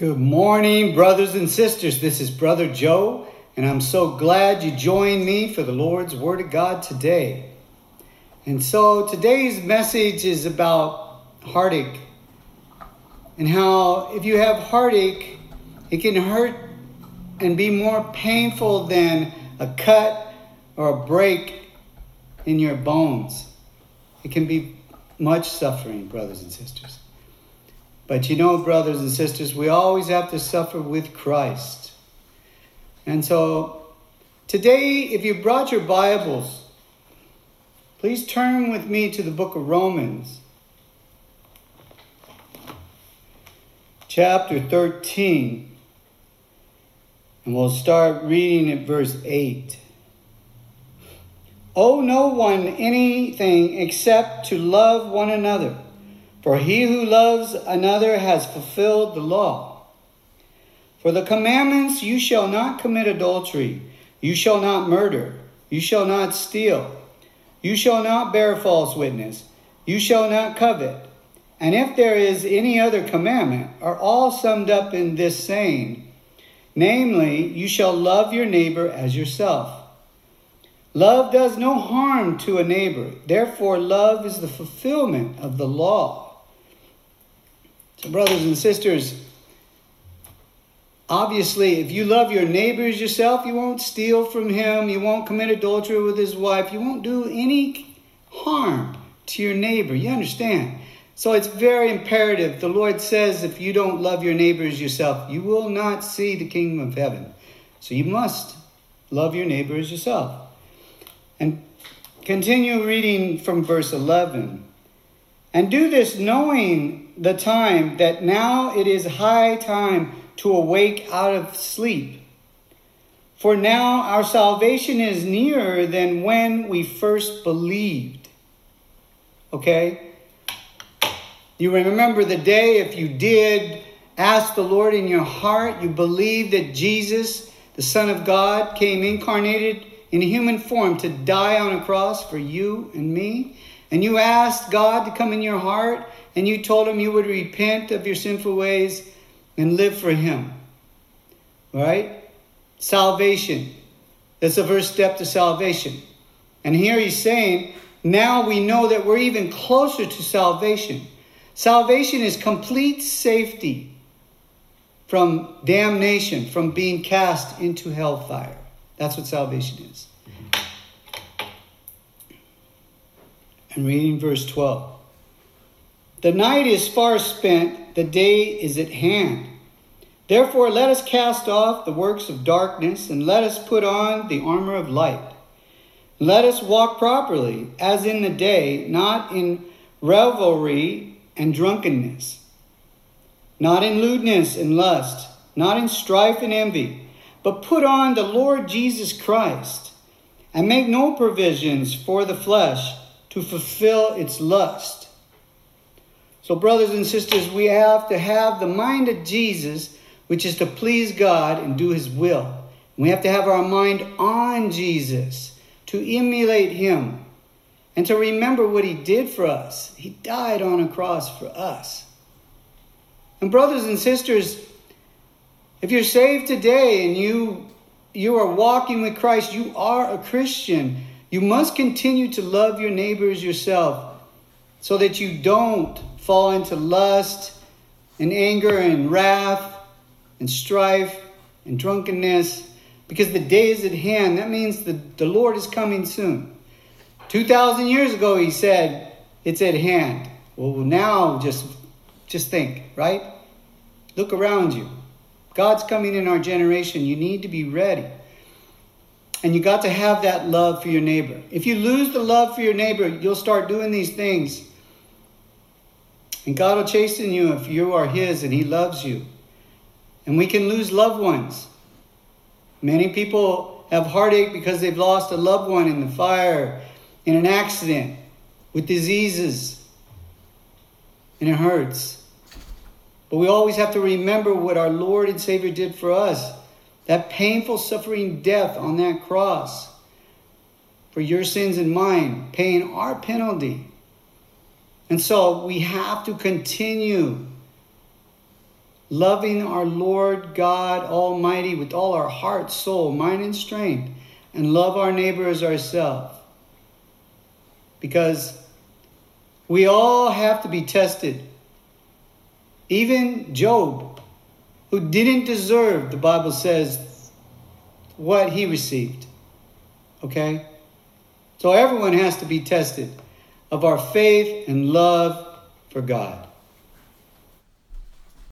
Good morning, brothers and sisters. This is Brother Joe, and I'm so glad you joined me for the Lord's Word of God today. And so today's message is about heartache and how if you have heartache, it can hurt and be more painful than a cut or a break in your bones. It can be much suffering, brothers and sisters. But you know, brothers and sisters, we always have to suffer with Christ. And so today, if you brought your Bibles, please turn with me to the book of Romans, chapter 13. And we'll start reading at verse 8. Owe no one anything except to love one another. For he who loves another has fulfilled the law. For the commandments you shall not commit adultery, you shall not murder, you shall not steal, you shall not bear false witness, you shall not covet. And if there is any other commandment, are all summed up in this saying, namely, you shall love your neighbor as yourself. Love does no harm to a neighbor, therefore, love is the fulfillment of the law. So, brothers and sisters, obviously, if you love your neighbors yourself, you won't steal from him, you won't commit adultery with his wife, you won't do any harm to your neighbor. You understand? So it's very imperative. The Lord says if you don't love your neighbors yourself, you will not see the kingdom of heaven. So you must love your neighbors yourself. And continue reading from verse 11. And do this knowing the time that now it is high time to awake out of sleep. For now our salvation is nearer than when we first believed. Okay? You remember the day if you did ask the Lord in your heart, you believe that Jesus, the Son of God, came incarnated in human form to die on a cross for you and me and you asked God to come in your heart and you told him you would repent of your sinful ways and live for him. Right? Salvation. That's the first step to salvation. And here he's saying, now we know that we're even closer to salvation. Salvation is complete safety from damnation, from being cast into hellfire. That's what salvation is. and reading verse 12. The night is far spent, the day is at hand. Therefore, let us cast off the works of darkness and let us put on the armor of light. Let us walk properly, as in the day, not in revelry and drunkenness, not in lewdness and lust, not in strife and envy, but put on the Lord Jesus Christ, and make no provisions for the flesh to fulfill its lust. So, brothers and sisters, we have to have the mind of Jesus, which is to please God and do His will. We have to have our mind on Jesus, to emulate Him, and to remember what He did for us. He died on a cross for us. And, brothers and sisters, if you're saved today and you you are walking with Christ, you are a Christian. You must continue to love your neighbors yourself so that you don't fall into lust and anger and wrath and strife and drunkenness because the day is at hand. That means the, the Lord is coming soon. 2,000 years ago, he said, it's at hand. Well, now just, just think, right? Look around you. God's coming in our generation. You need to be ready. And you got to have that love for your neighbor. If you lose the love for your neighbor, you'll start doing these things. And God will chasten you if you are His and He loves you. And we can lose loved ones. Many people have heartache because they've lost a loved one in the fire, in an accident, with diseases. And it hurts. But we always have to remember what our Lord and Savior did for us that painful suffering death on that cross for your sins and mine, paying our penalty. And so we have to continue loving our Lord God Almighty with all our heart, soul, mind, and strength, and love our neighbor as ourselves. Because we all have to be tested. Even Job, who didn't deserve, the Bible says, what he received. Okay? So everyone has to be tested of our faith and love for God.